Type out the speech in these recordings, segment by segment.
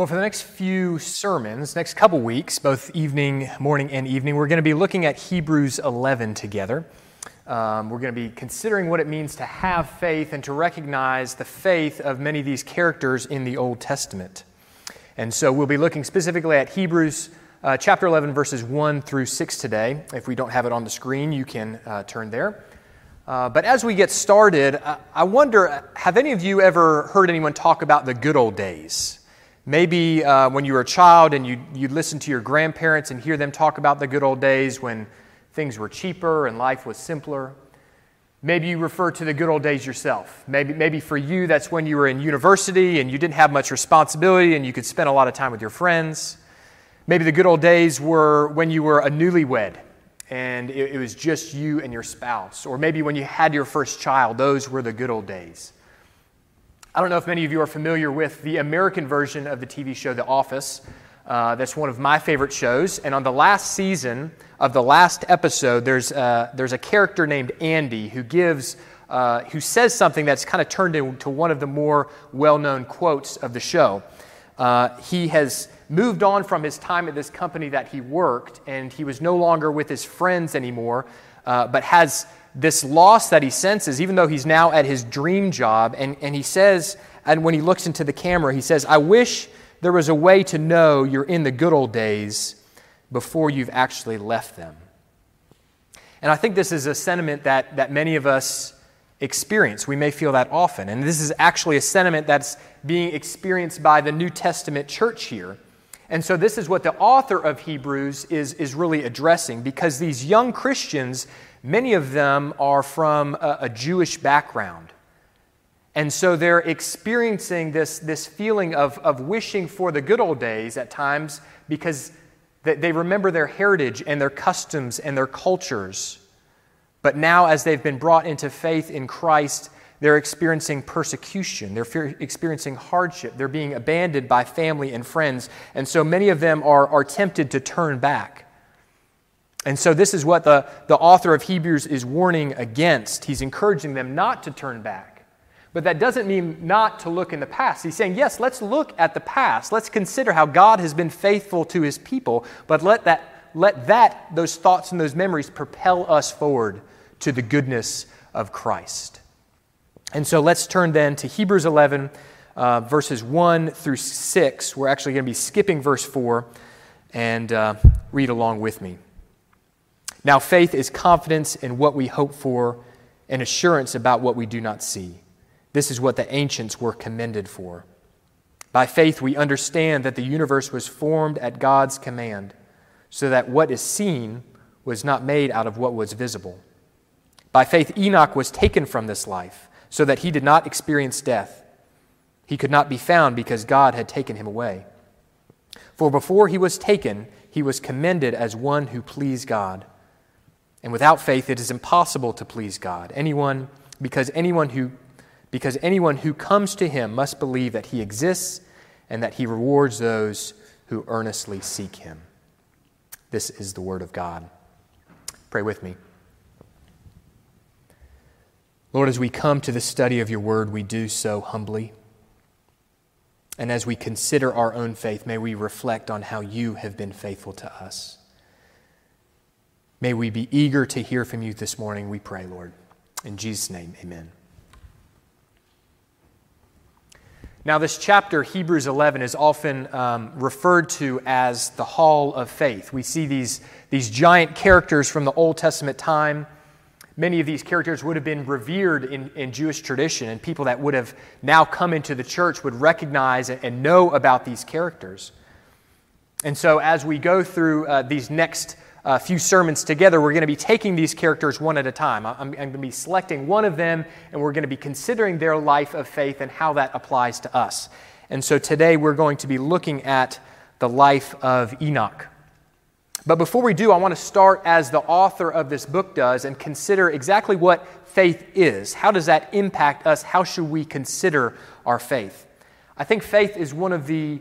Well, for the next few sermons, next couple weeks, both evening, morning, and evening, we're going to be looking at Hebrews 11 together. Um, we're going to be considering what it means to have faith and to recognize the faith of many of these characters in the Old Testament. And so we'll be looking specifically at Hebrews uh, chapter 11, verses 1 through 6 today. If we don't have it on the screen, you can uh, turn there. Uh, but as we get started, I wonder have any of you ever heard anyone talk about the good old days? Maybe uh, when you were a child and you, you listen to your grandparents and hear them talk about the good old days when things were cheaper and life was simpler. Maybe you refer to the good old days yourself. Maybe, maybe for you, that's when you were in university and you didn't have much responsibility and you could spend a lot of time with your friends. Maybe the good old days were when you were a newlywed and it, it was just you and your spouse. Or maybe when you had your first child, those were the good old days. I don't know if many of you are familiar with the American version of the TV show The Office. Uh, that's one of my favorite shows. And on the last season of the last episode, there's, uh, there's a character named Andy who gives, uh, who says something that's kind of turned into one of the more well-known quotes of the show. Uh, he has moved on from his time at this company that he worked, and he was no longer with his friends anymore, uh, but has this loss that he senses, even though he's now at his dream job. And, and he says, and when he looks into the camera, he says, I wish there was a way to know you're in the good old days before you've actually left them. And I think this is a sentiment that, that many of us experience. We may feel that often. And this is actually a sentiment that's being experienced by the New Testament church here. And so, this is what the author of Hebrews is, is really addressing because these young Christians, Many of them are from a, a Jewish background. And so they're experiencing this, this feeling of, of wishing for the good old days at times because they remember their heritage and their customs and their cultures. But now, as they've been brought into faith in Christ, they're experiencing persecution. They're experiencing hardship. They're being abandoned by family and friends. And so many of them are, are tempted to turn back. And so, this is what the, the author of Hebrews is warning against. He's encouraging them not to turn back. But that doesn't mean not to look in the past. He's saying, yes, let's look at the past. Let's consider how God has been faithful to his people, but let that, let that, those thoughts and those memories propel us forward to the goodness of Christ. And so let's turn then to Hebrews 11, uh, verses 1 through 6. We're actually going to be skipping verse 4 and uh, read along with me. Now, faith is confidence in what we hope for and assurance about what we do not see. This is what the ancients were commended for. By faith, we understand that the universe was formed at God's command, so that what is seen was not made out of what was visible. By faith, Enoch was taken from this life, so that he did not experience death. He could not be found because God had taken him away. For before he was taken, he was commended as one who pleased God. And without faith, it is impossible to please God. Anyone, because anyone who, because anyone who comes to him must believe that he exists and that he rewards those who earnestly seek him. This is the word of God. Pray with me. Lord, as we come to the study of your word, we do so humbly. And as we consider our own faith, may we reflect on how you have been faithful to us. May we be eager to hear from you this morning, we pray, Lord. In Jesus' name, amen. Now, this chapter, Hebrews 11, is often um, referred to as the Hall of Faith. We see these, these giant characters from the Old Testament time. Many of these characters would have been revered in, in Jewish tradition, and people that would have now come into the church would recognize and know about these characters. And so, as we go through uh, these next a few sermons together, we're going to be taking these characters one at a time. I'm, I'm, going to be selecting one of them, and we're going to be considering their life of faith and how that applies to us. And so today we're going to be looking at the life of Enoch. But before we do, I want to start as the author of this book does and consider exactly what faith is. How does that impact us? How should we consider our faith? I think faith is one of the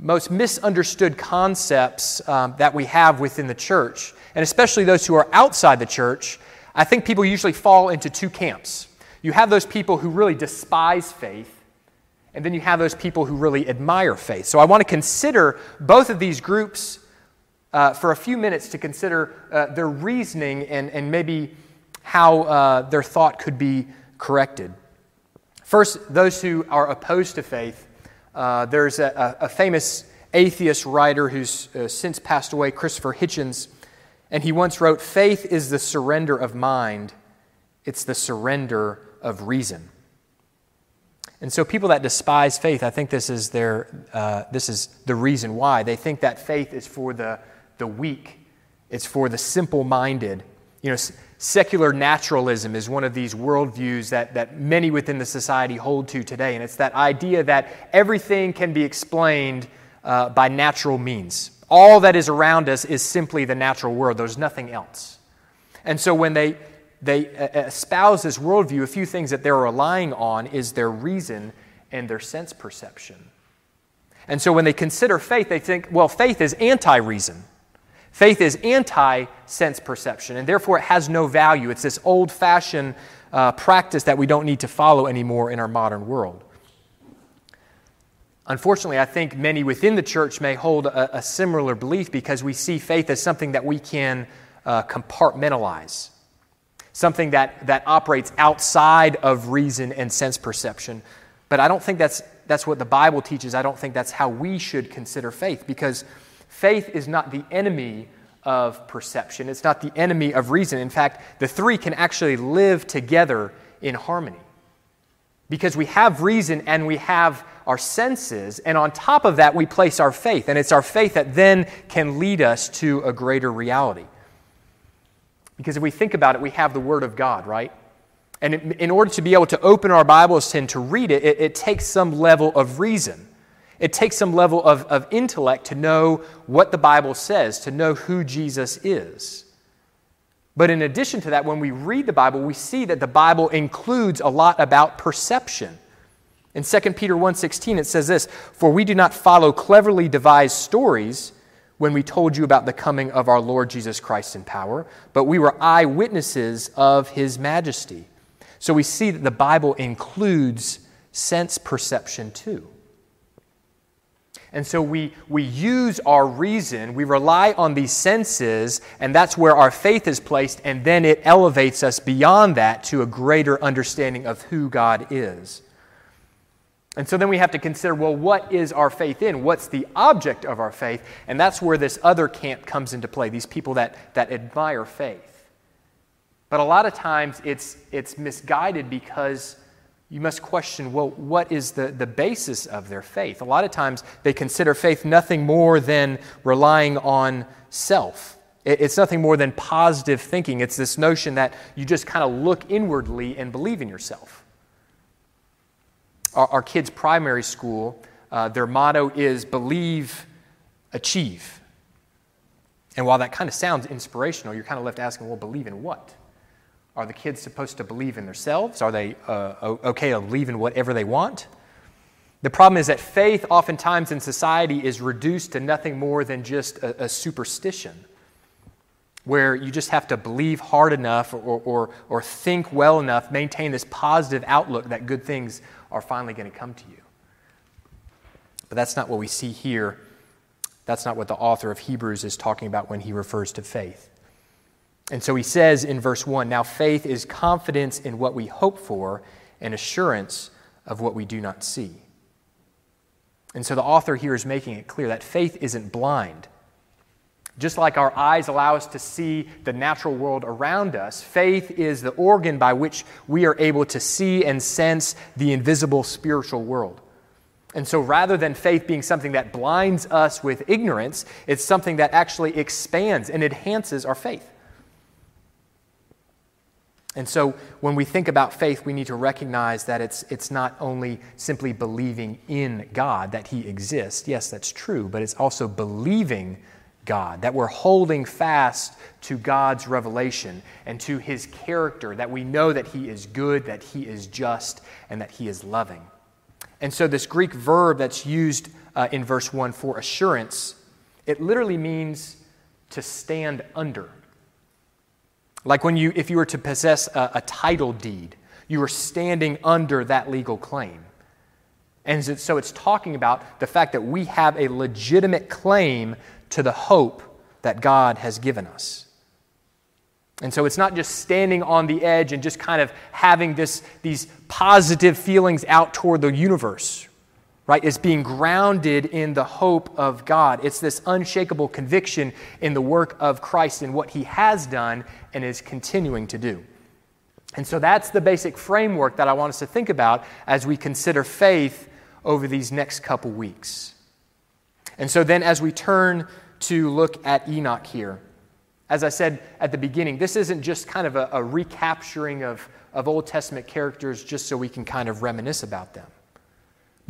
most misunderstood concepts um, that we have within the church, and especially those who are outside the church, I think people usually fall into two camps. You have those people who really despise faith, And then you have those people who really admire faith. So I want to consider both of these groups uh, for a few minutes to consider uh, their reasoning and, and maybe how uh, their thought could be corrected. First, those who are opposed to faith. Uh, there's a, a, famous atheist writer who's uh, since passed away, Christopher Hitchens, and he once wrote Faith is the surrender of mind, it's the surrender of reason. And so, people that despise faith, I think this is, their, uh, this is the reason why. They think that faith is for the, the weak, it's for the simple minded. You know, secular naturalism is one of these worldviews that, that many within the society hold to today. And it's that idea that everything can be explained uh, by natural means. All that is around us is simply the natural world, there's nothing else. And so when they, they espouse this worldview, a few things that they're relying on is their reason and their sense perception. And so when they consider faith, they think, well, faith is anti reason. Faith is anti sense perception, and therefore it has no value. It's this old fashioned uh, practice that we don't need to follow anymore in our modern world. Unfortunately, I think many within the church may hold a, a similar belief because we see faith as something that we can uh, compartmentalize, something that, that operates outside of reason and sense perception. But I don't think that's, that's what the Bible teaches. I don't think that's how we should consider faith because Faith is not the enemy of perception, it's not the enemy of reason. In fact, the three can actually live together in harmony. Because we have reason and we have our senses, and on top of that, we place our faith. And it's our faith that then can lead us to a greater reality. Because if we think about it, we have the Word of God, right? And in order to be able to open our Bibles and to read it, it, it takes some level of reason. It takes some level of, of intellect to know what the Bible says, to know who Jesus is. But in addition to that, when we read the Bible, we see that the Bible includes a lot about perception. In 2 Peter 1:16 it says this, "For we do not follow cleverly devised stories when we told you about the coming of our Lord Jesus Christ in power, but we were eyewitnesses of his majesty." So we see that the Bible includes sense perception too. And so we, we use our reason, we rely on these senses, and that's where our faith is placed, and then it elevates us beyond that to a greater understanding of who God is. And so then we have to consider well, what is our faith in? What's the object of our faith? And that's where this other camp comes into play, these people that, that admire faith. But a lot of times it's, it's misguided because you must question well, what is the, the basis of their faith? A lot of times they consider faith nothing more than relying on self. It's nothing more than positive thinking. It's this notion that you just kind of look inwardly and believe in yourself. Our, our kids' primary school, uh, their motto is believe, achieve. And while that kind of sounds inspirational, you're kind of left asking, well, believe in what? Are the kids supposed to believe in themselves? Are they uh, okay to believe in whatever they want? The problem is that faith, oftentimes in society, is reduced to nothing more than just a, a superstition, where you just have to believe hard enough or, or, or think well enough, maintain this positive outlook that good things are finally going to come to you. But that's not what we see here. That's not what the author of Hebrews is talking about when he refers to faith. And so he says in verse 1 Now faith is confidence in what we hope for and assurance of what we do not see. And so the author here is making it clear that faith isn't blind. Just like our eyes allow us to see the natural world around us, faith is the organ by which we are able to see and sense the invisible spiritual world. And so rather than faith being something that blinds us with ignorance, it's something that actually expands and enhances our faith. And so when we think about faith, we need to recognize that it's, it's not only simply believing in God, that He exists. Yes, that's true, but it's also believing God, that we're holding fast to God's revelation and to His character, that we know that He is good, that He is just, and that He is loving. And so this Greek verb that's used uh, in verse 1 for assurance, it literally means to stand under like when you, if you were to possess a, a title deed, you were standing under that legal claim. And so it's talking about the fact that we have a legitimate claim to the hope that God has given us. And so it's not just standing on the edge and just kind of having this, these positive feelings out toward the universe, right? It's being grounded in the hope of God. It's this unshakable conviction in the work of Christ and what he has done and is continuing to do. And so that's the basic framework that I want us to think about as we consider faith over these next couple weeks. And so then, as we turn to look at Enoch here, as I said at the beginning, this isn't just kind of a, a recapturing of, of Old Testament characters just so we can kind of reminisce about them.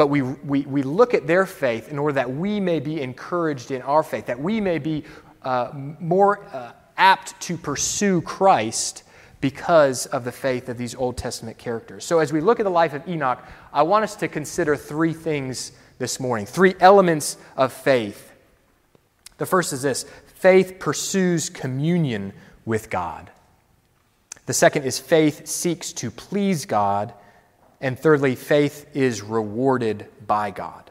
But we, we, we look at their faith in order that we may be encouraged in our faith, that we may be uh, more uh, apt to pursue Christ because of the faith of these Old Testament characters. So, as we look at the life of Enoch, I want us to consider three things this morning, three elements of faith. The first is this faith pursues communion with God. The second is faith seeks to please God. And thirdly, faith is rewarded by God.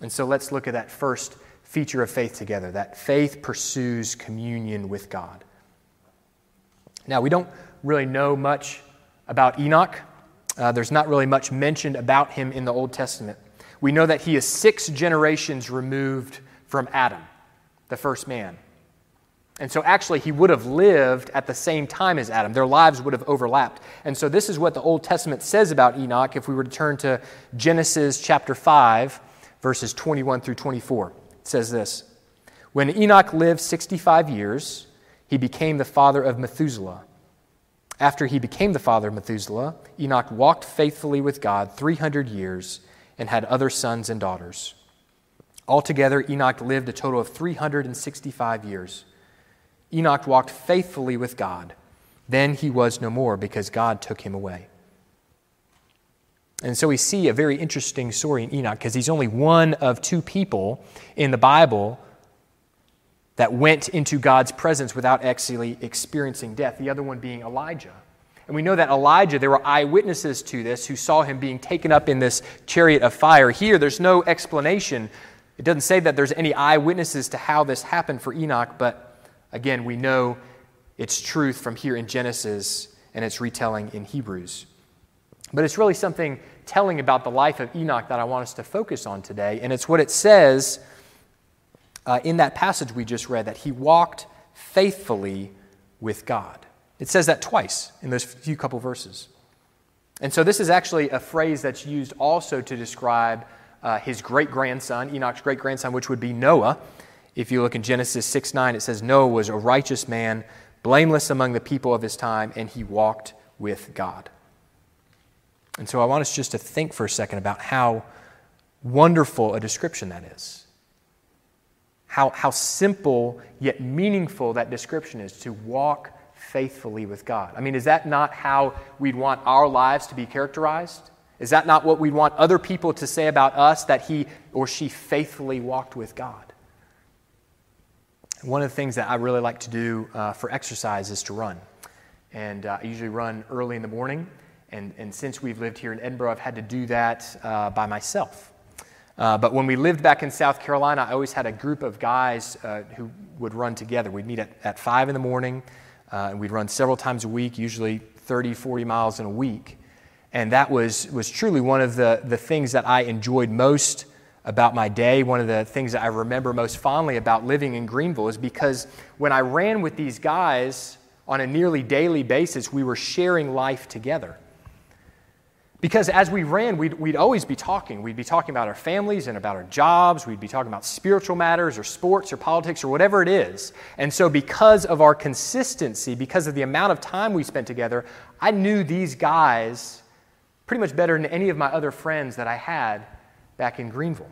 And so let's look at that first feature of faith together that faith pursues communion with God. Now, we don't really know much about Enoch. Uh, there's not really much mentioned about him in the Old Testament. We know that he is six generations removed from Adam, the first man. And so, actually, he would have lived at the same time as Adam. Their lives would have overlapped. And so, this is what the Old Testament says about Enoch if we were to turn to Genesis chapter 5, verses 21 through 24. It says this When Enoch lived 65 years, he became the father of Methuselah. After he became the father of Methuselah, Enoch walked faithfully with God 300 years and had other sons and daughters. Altogether, Enoch lived a total of 365 years. Enoch walked faithfully with God. Then he was no more because God took him away. And so we see a very interesting story in Enoch because he's only one of two people in the Bible that went into God's presence without actually experiencing death, the other one being Elijah. And we know that Elijah, there were eyewitnesses to this who saw him being taken up in this chariot of fire. Here, there's no explanation. It doesn't say that there's any eyewitnesses to how this happened for Enoch, but again, we know its truth from here in Genesis and its retelling in Hebrews. But it's really something telling about the life of Enoch that I want us to focus on today, and it's what it says uh, in that passage we just read that he walked faithfully with God. It says that twice in those few couple verses. And so this is actually a phrase that's used also to describe uh, his great grandson, Enoch's great grandson, which would be Noah. If you look in Genesis 6 9, it says, Noah was a righteous man, blameless among the people of his time, and he walked with God. And so I want us just to think for a second about how wonderful a description that is how, how simple yet meaningful that description is to walk faithfully with God. I mean, is that not how we'd want our lives to be characterized? Is that not what we'd want other people to say about us that he or she faithfully walked with God? One of the things that I really like to do uh, for exercise is to run. And uh, I usually run early in the morning. And, and since we've lived here in Edinburgh, I've had to do that uh, by myself. Uh, but when we lived back in South Carolina, I always had a group of guys uh, who would run together. We'd meet at, at 5 in the morning, uh, and we'd run several times a week, usually 30, 40 miles in a week. And that was, was truly one of the, the things that I enjoyed most about my day. One of the things that I remember most fondly about living in Greenville is because when I ran with these guys on a nearly daily basis, we were sharing life together. Because as we ran, we'd, we'd always be talking. We'd be talking about our families and about our jobs. We'd be talking about spiritual matters or sports or politics or whatever it is. And so, because of our consistency, because of the amount of time we spent together, I knew these guys pretty much better than any of my other friends that I had back in Greenville.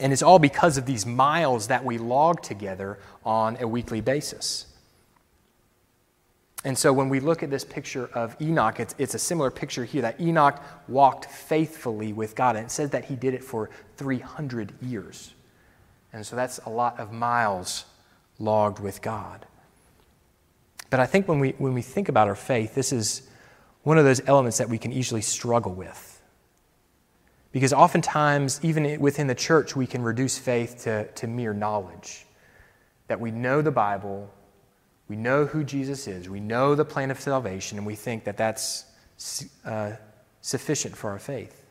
And it's all because of these miles that we logged together on a weekly basis. And so when we look at this picture of Enoch, it's, it's a similar picture here that Enoch walked faithfully with God. And it says that he did it for 300 years. And so that's a lot of miles logged with God. But I think when we, when we think about our faith, this is one of those elements that we can easily struggle with. Because oftentimes, even within the church, we can reduce faith to, to mere knowledge. That we know the Bible, we know who Jesus is, we know the plan of salvation, and we think that that's uh, sufficient for our faith.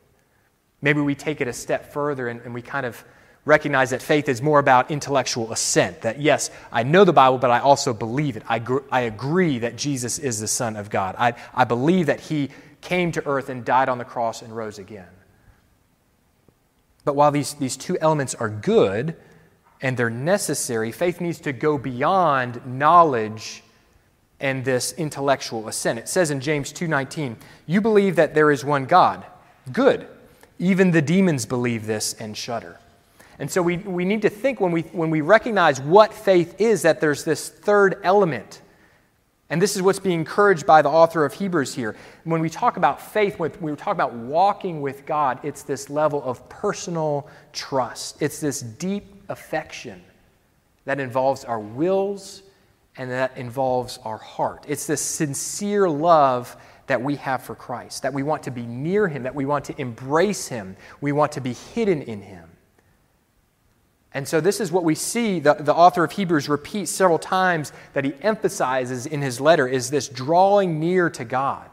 Maybe we take it a step further and, and we kind of recognize that faith is more about intellectual assent. That, yes, I know the Bible, but I also believe it. I, gr- I agree that Jesus is the Son of God. I, I believe that He came to earth and died on the cross and rose again. But while these, these two elements are good and they're necessary, faith needs to go beyond knowledge and this intellectual assent. It says in James 2:19, "You believe that there is one God. Good. Even the demons believe this and shudder." And so we, we need to think when we, when we recognize what faith is that there's this third element and this is what's being encouraged by the author of Hebrews here. When we talk about faith, when we talk about walking with God, it's this level of personal trust. It's this deep affection that involves our wills and that involves our heart. It's this sincere love that we have for Christ, that we want to be near Him, that we want to embrace Him, we want to be hidden in Him. And so, this is what we see the, the author of Hebrews repeat several times that he emphasizes in his letter is this drawing near to God.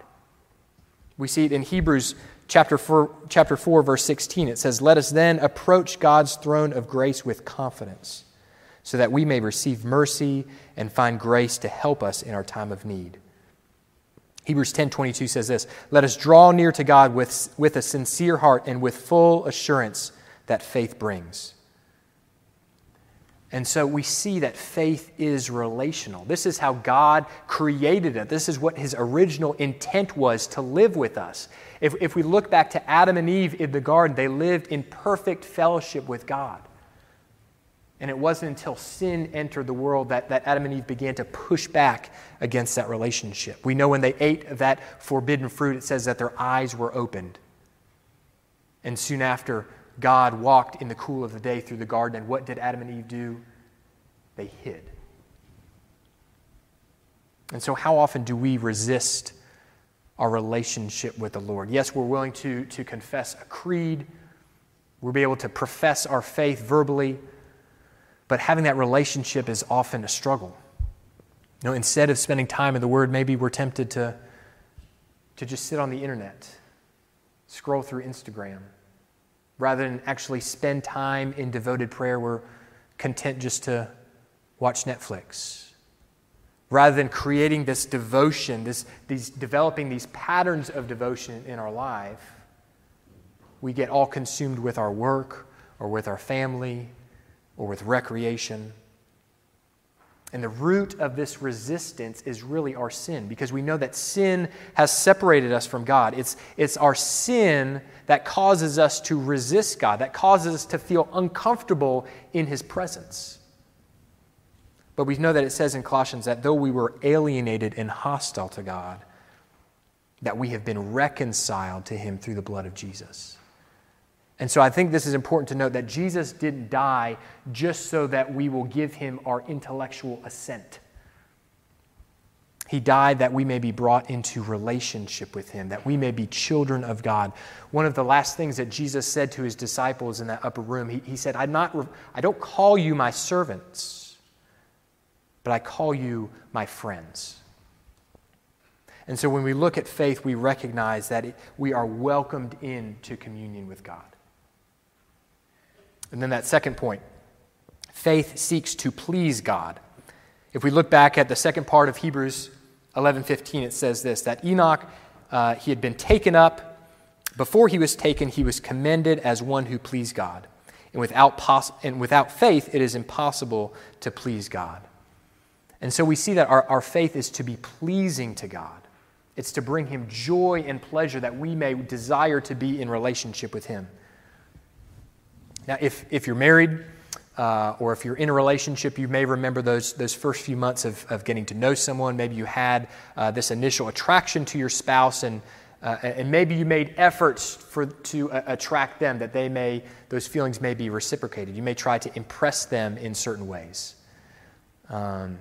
We see it in Hebrews chapter 4, chapter 4, verse 16. It says, Let us then approach God's throne of grace with confidence, so that we may receive mercy and find grace to help us in our time of need. Hebrews 10:22 says this, "Let us draw near to God with, with a sincere heart and with full assurance that faith brings." And so we see that faith is relational. This is how God created it. This is what his original intent was to live with us. If, if we look back to Adam and Eve in the garden, they lived in perfect fellowship with God. And it wasn't until sin entered the world that, that Adam and Eve began to push back against that relationship. We know when they ate that forbidden fruit, it says that their eyes were opened. And soon after, God walked in the cool of the day through the garden, and what did Adam and Eve do? They hid. And so, how often do we resist our relationship with the Lord? Yes, we're willing to, to confess a creed, we'll be able to profess our faith verbally, but having that relationship is often a struggle. You know, instead of spending time in the Word, maybe we're tempted to, to just sit on the internet, scroll through Instagram rather than actually spend time in devoted prayer, we're content just to watch Netflix. Rather than creating this devotion, this, these, developing these patterns of devotion in our life, we get all consumed with our work or with our family or with recreation. And the root of this resistance is really our sin because we know that sin has separated us from God. It's, it's our sin that causes us to resist God, that causes us to feel uncomfortable in His presence. But we know that it says in Colossians that though we were alienated and hostile to God, that we have been reconciled to Him through the blood of Jesus. And so I think this is important to note that Jesus didn't die just so that we will give him our intellectual assent. He died that we may be brought into relationship with him, that we may be children of God. One of the last things that Jesus said to his disciples in that upper room, he, he said, I'm not, I don't call you my servants, but I call you my friends. And so when we look at faith, we recognize that it, we are welcomed into communion with God. And then that second point faith seeks to please God. If we look back at the second part of Hebrews 11:15, it says this that Enoch, uh, he had been taken up. Before he was taken, he was commended as one who pleased God. And without, pos- and without faith, it is impossible to please God. And so we see that our, our faith is to be pleasing to God. It's to bring him joy and pleasure that we may desire to be in relationship with him. Now, if, if you're married uh, or if you're in a relationship, you may remember those, those first few months of, of getting to know someone. Maybe you had uh, this initial attraction to your spouse, and, uh, and maybe you made efforts for, to uh, attract them that they may, those feelings may be reciprocated. You may try to impress them in certain ways. Um,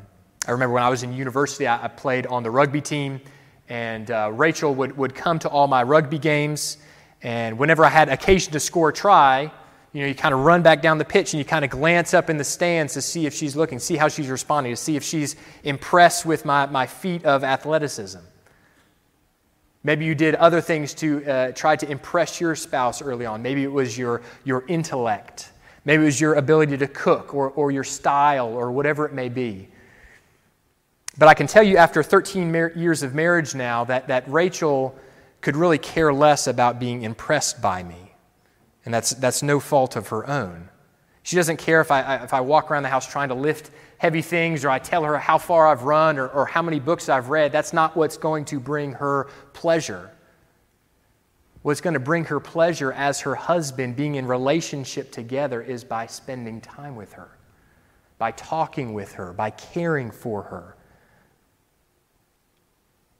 I remember when I was in university, I, I played on the rugby team, and uh, Rachel would, would come to all my rugby games And whenever I had occasion to score a try, you know, you kind of run back down the pitch and you kind of glance up in the stands to see if she's looking, see how she's responding, to see if she's impressed with my, my feat of athleticism. Maybe you did other things to uh, try to impress your spouse early on. Maybe it was your, your intellect. Maybe it was your ability to cook or, or your style or whatever it may be. But I can tell you after 13 mar- years of marriage now that, that Rachel could really care less about being impressed by me. And that's, that's no fault of her own. She doesn't care if I, if I walk around the house trying to lift heavy things or I tell her how far I've run or, or how many books I've read. That's not what's going to bring her pleasure. What's going to bring her pleasure as her husband, being in relationship together, is by spending time with her, by talking with her, by caring for her.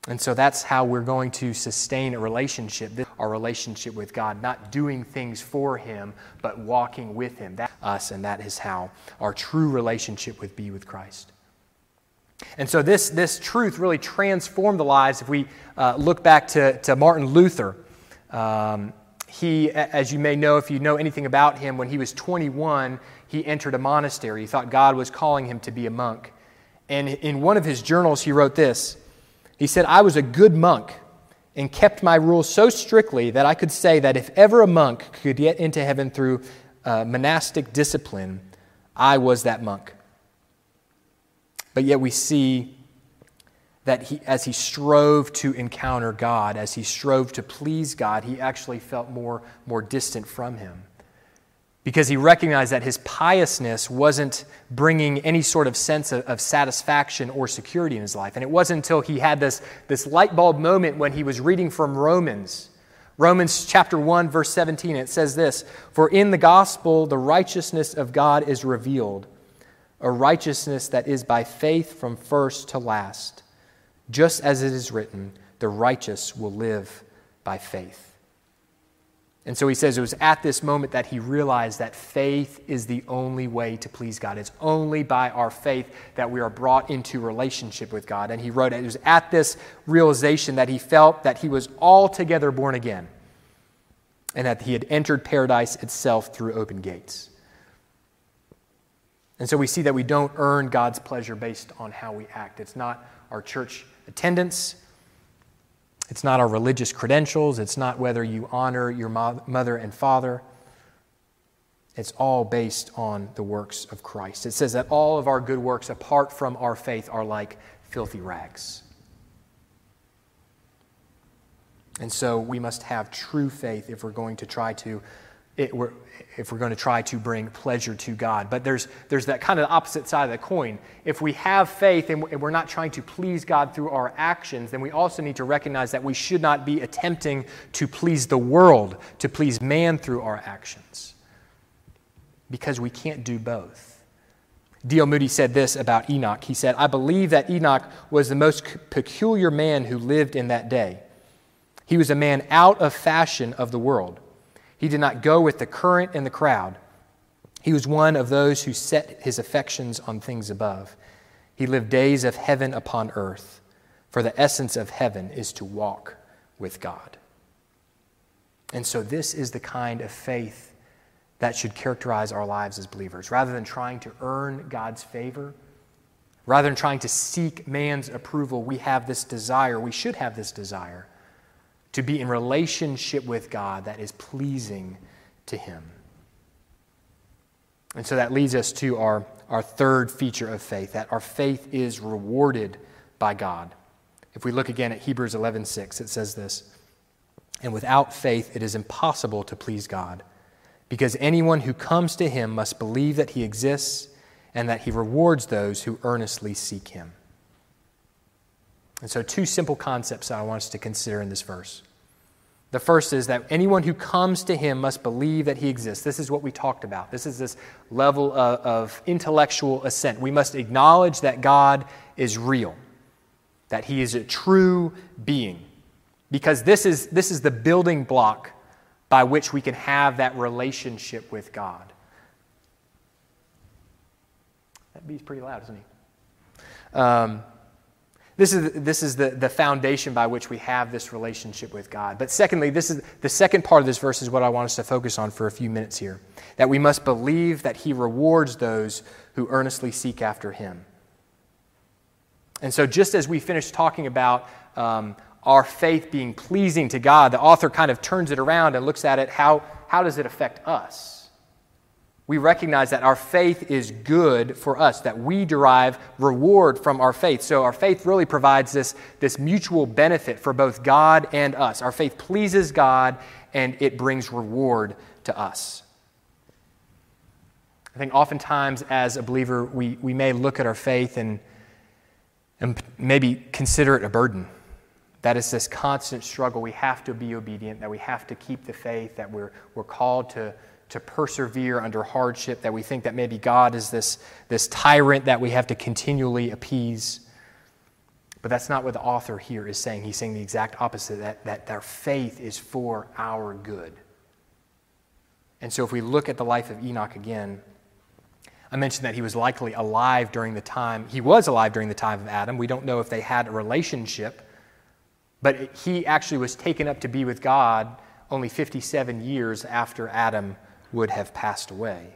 And so that's how we're going to sustain a relationship, our relationship with God, not doing things for Him, but walking with Him. That's us, and that is how our true relationship would be with Christ. And so this, this truth really transformed the lives. If we uh, look back to, to Martin Luther, um, he, as you may know, if you know anything about him, when he was 21, he entered a monastery. He thought God was calling him to be a monk. And in one of his journals, he wrote this he said, I was a good monk and kept my rules so strictly that I could say that if ever a monk could get into heaven through uh, monastic discipline, I was that monk. But yet we see that he, as he strove to encounter God, as he strove to please God, he actually felt more, more distant from him because he recognized that his piousness wasn't bringing any sort of sense of, of, satisfaction or security in his life. And it wasn't until he had this, this light bulb moment when he was reading from Romans. Romans chapter 1, verse 17, it says this For in the gospel, the righteousness of God is revealed, a righteousness that is by faith from first to last. Just as it is written, the righteous will live by faith. And so he says it was at this moment that he realized that faith is the only way to please God. It's only by our faith that we are brought into relationship with God. And he wrote it, was at this realization that he felt that he was altogether born again and that he had entered paradise itself through open gates. And so we see that we don't earn God's pleasure based on how we act. It's not our church attendance, it's not our religious credentials. It's not whether you honor your mother and father. It's all based on the works of Christ. It says that all of our good works, apart from our faith, are like filthy rags. And so we must have true faith if we're going to try to it, we're, if we're going to try to bring pleasure to God. But there's, there's that kind of opposite side of the coin. If we have faith and we're not trying to please God through our actions, then we also need to recognize that we should not be attempting to please the world, to please man through our actions. Because we can't do both. D.L. Moody said this about Enoch. He said, I believe that Enoch was the most peculiar man who lived in that day. He was a man out of fashion of the world. He did not go with the current and the crowd. He was one of those who set his affections on things above. He lived days of heaven upon earth, for the essence of heaven is to walk with God. And so, this is the kind of faith that should characterize our lives as believers. Rather than trying to earn God's favor, rather than trying to seek man's approval, we have this desire, we should have this desire to be in relationship with God that is pleasing to Him. And so that leads us to our, our third feature of faith that our faith is rewarded by God. If we look again at Hebrews 11:6, it says this, "And without faith it is impossible to please God, because anyone who comes to him must believe that he exists and that he rewards those who earnestly seek him." And so, two simple concepts I want us to consider in this verse. The first is that anyone who comes to him must believe that he exists. This is what we talked about. This is this level of, of, intellectual assent. We must acknowledge that God is real, that he is a true being, because this is, this is the building block by which we can have that relationship with God. That bee's pretty loud, isn't he? Um, This is, this is the, the foundation by which we have this relationship with God. But secondly, this is the second part of this verse is what I want us to focus on for a few minutes here. That we must believe that He rewards those who earnestly seek after Him. And so, just as we finished talking about um, our faith being pleasing to God, the author kind of turns it around and looks at it how, how does it affect us? We recognize that our faith is good for us, that we derive reward from our faith. So, our faith really provides this, this mutual benefit for both God and us. Our faith pleases God and it brings reward to us. I think oftentimes as a believer, we, we may look at our faith and, and maybe consider it a burden that is this constant struggle. We have to be obedient, that we have to keep the faith, that we're, we're called to, to persevere under hardship, that we think that maybe God is this, this tyrant that we have to continually appease. But that's not what the author here is saying. He's saying the exact opposite that, that our faith is for our good. And so if we look at the life of Enoch again, I mentioned that he was likely alive during the time, he was alive during the time of Adam. We don't know if they had a relationship. But he actually was taken up to be with God only 57 years after Adam would have passed away.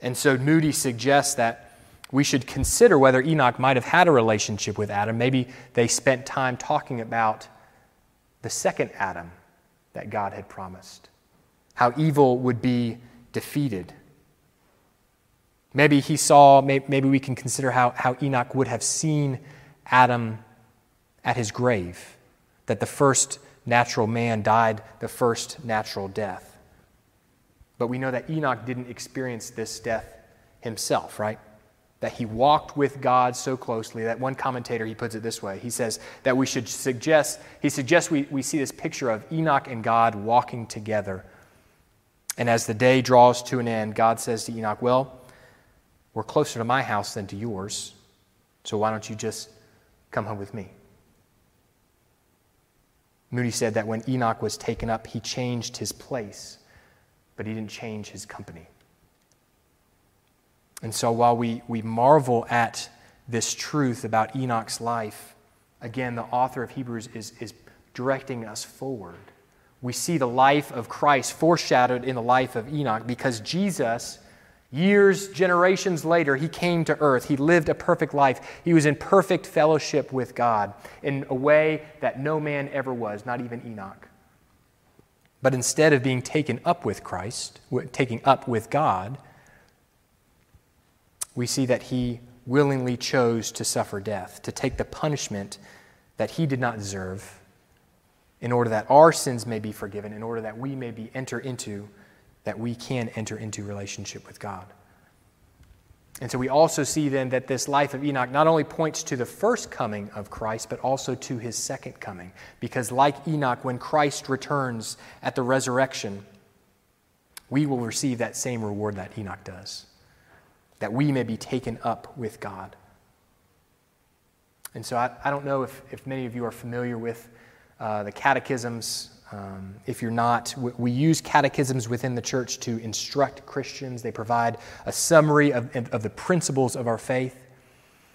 And so Moody suggests that we should consider whether Enoch might have had a relationship with Adam. Maybe they spent time talking about the second Adam that God had promised, how evil would be defeated. Maybe he saw, maybe we can consider how, how Enoch would have seen Adam at his grave, that the first natural man died the first natural death. But we know that Enoch didn't experience this death himself, right? That he walked with God so closely that one commentator he puts it this way. He says that we should suggest, he suggests we, we see this picture of Enoch and God walking together. And as the day draws to an end, God says to Enoch, Well, we're closer to my house than to yours, so why don't you just come home with me? Moody said that when Enoch was taken up, he changed his place, but he didn't change his company. And so while we, we marvel at this truth about Enoch's life, again, the author of Hebrews is, is directing us forward. We see the life of Christ foreshadowed in the life of Enoch because Jesus Years, generations later, he came to earth. He lived a perfect life. He was in perfect fellowship with God in a way that no man ever was, not even Enoch. But instead of being taken up with Christ, taking up with God, we see that he willingly chose to suffer death, to take the punishment that he did not deserve, in order that our sins may be forgiven, in order that we may be enter into that we can enter into relationship with God. And so we also see then that this life of Enoch not only points to the first coming of Christ, but also to his second coming. Because, like Enoch, when Christ returns at the resurrection, we will receive that same reward that Enoch does, that we may be taken up with God. And so I, I don't know if, if many of you are familiar with uh, the catechisms um, if you're not, we, we, use catechisms within the church to instruct Christians. They provide a summary of, of the principles of our faith.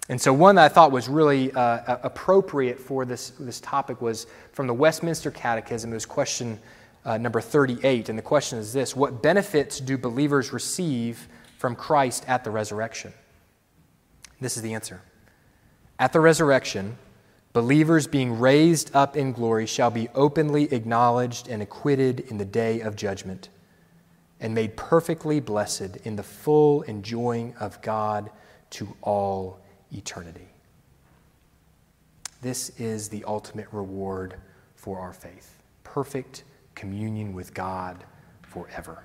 And so, one that I thought was really uh, appropriate for this, this topic was from the Westminster Catechism. It was question uh, number 38. And the question is this What benefits do believers receive from Christ at the resurrection? This is the answer. At the resurrection, Believers being raised up in glory shall be openly acknowledged and acquitted in the day of judgment, and made perfectly blessed in the full enjoying of God to all eternity. This is the ultimate reward for our faith perfect communion with God forever.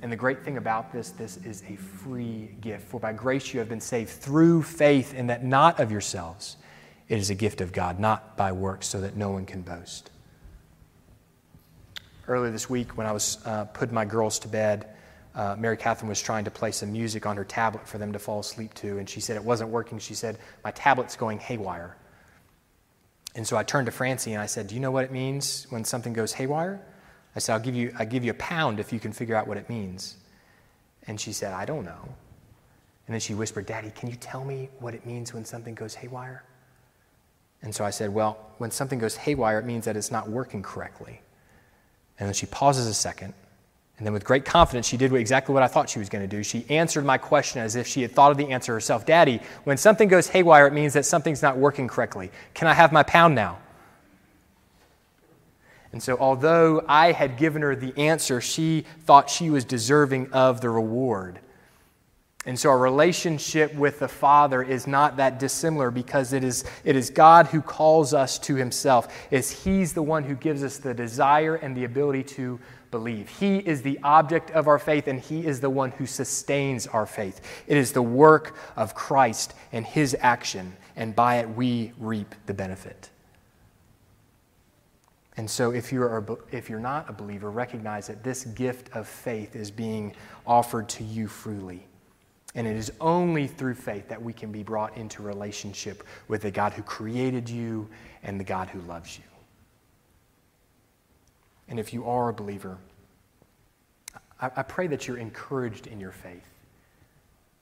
And the great thing about this, this is a free gift. For by grace you have been saved through faith, and that not of yourselves. It is a gift of God, not by works, so that no one can boast. Earlier this week, when I was uh, putting my girls to bed, uh, Mary Catherine was trying to play some music on her tablet for them to fall asleep to, and she said it wasn't working. She said, My tablet's going haywire. And so I turned to Francie and I said, Do you know what it means when something goes haywire? I said, I'll give you, I'll give you a pound if you can figure out what it means. And she said, I don't know. And then she whispered, Daddy, can you tell me what it means when something goes haywire? And so I said, Well, when something goes haywire, it means that it's not working correctly. And then she pauses a second. And then, with great confidence, she did exactly what I thought she was going to do. She answered my question as if she had thought of the answer herself Daddy, when something goes haywire, it means that something's not working correctly. Can I have my pound now? And so, although I had given her the answer, she thought she was deserving of the reward. And so, our relationship with the Father is not that dissimilar because it is, it is God who calls us to Himself. It's He's the one who gives us the desire and the ability to believe. He is the object of our faith, and He is the one who sustains our faith. It is the work of Christ and His action, and by it we reap the benefit. And so, if you're, a, if you're not a believer, recognize that this gift of faith is being offered to you freely. And it is only through faith that we can be brought into relationship with the God who created you and the God who loves you. And if you are a believer, I, I pray that you're encouraged in your faith,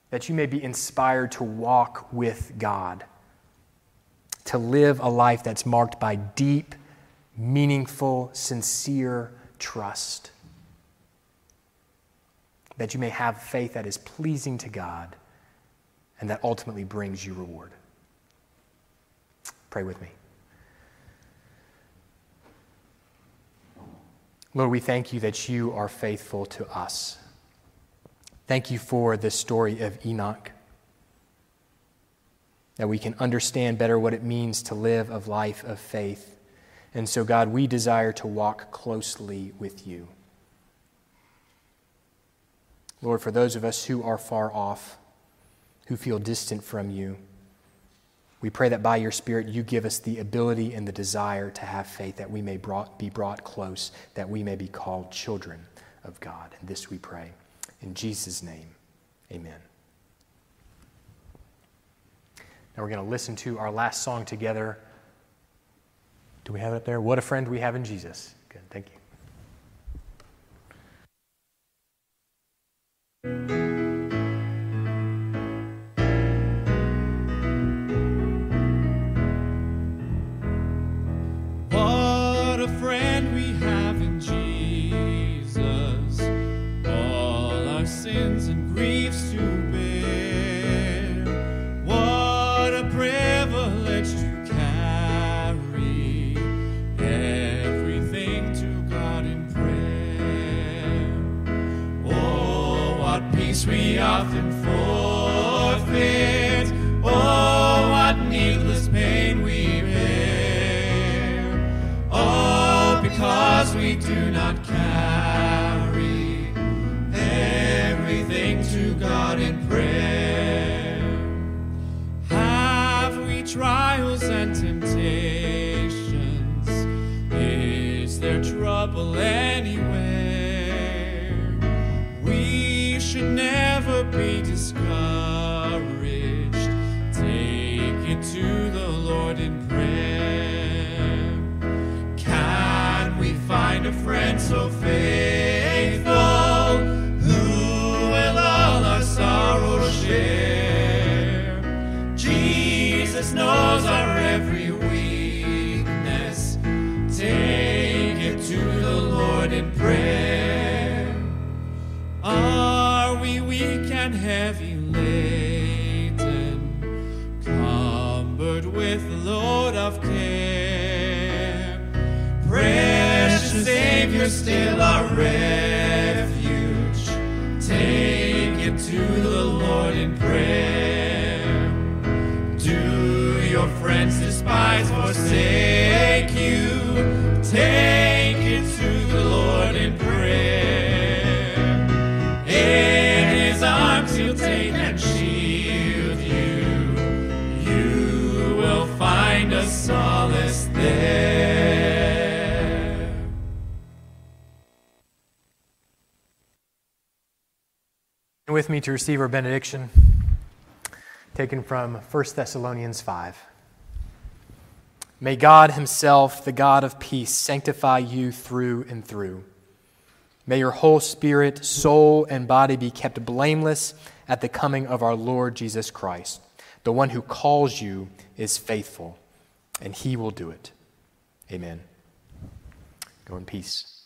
that you may be inspired to walk with God, to live a life that's marked by deep meaningful, sincere trust. That you may have faith that is pleasing to God and that ultimately brings you reward. Pray with me. Lord, we thank you that you are faithful to us. Thank you for the story of Enoch, that we can understand better what it means to live a life of faith and so, God, we desire to walk closely with you. Lord, for those of us who are far off, who feel distant from you, we pray that by your Spirit you give us the ability and the desire to have faith, that we may brought, be brought close, that we may be called children of God. And this we pray. In Jesus' name, amen. Now we're going to listen to our last song together. Do we have it there? What a friend we have in Jesus. Good, thank you. We often forfeit. And heavy laden, cumbered with load of care. Precious Savior, still our refuge. Take it to the Lord in prayer. Do your friends despise, forsake you? Take With me to receive our benediction, taken from 1 Thessalonians 5. May God Himself, the God of peace, sanctify you through and through. May your whole spirit, soul, and body be kept blameless at the coming of our Lord Jesus Christ. The one who calls you is faithful, and he will do it. Amen. Go in peace.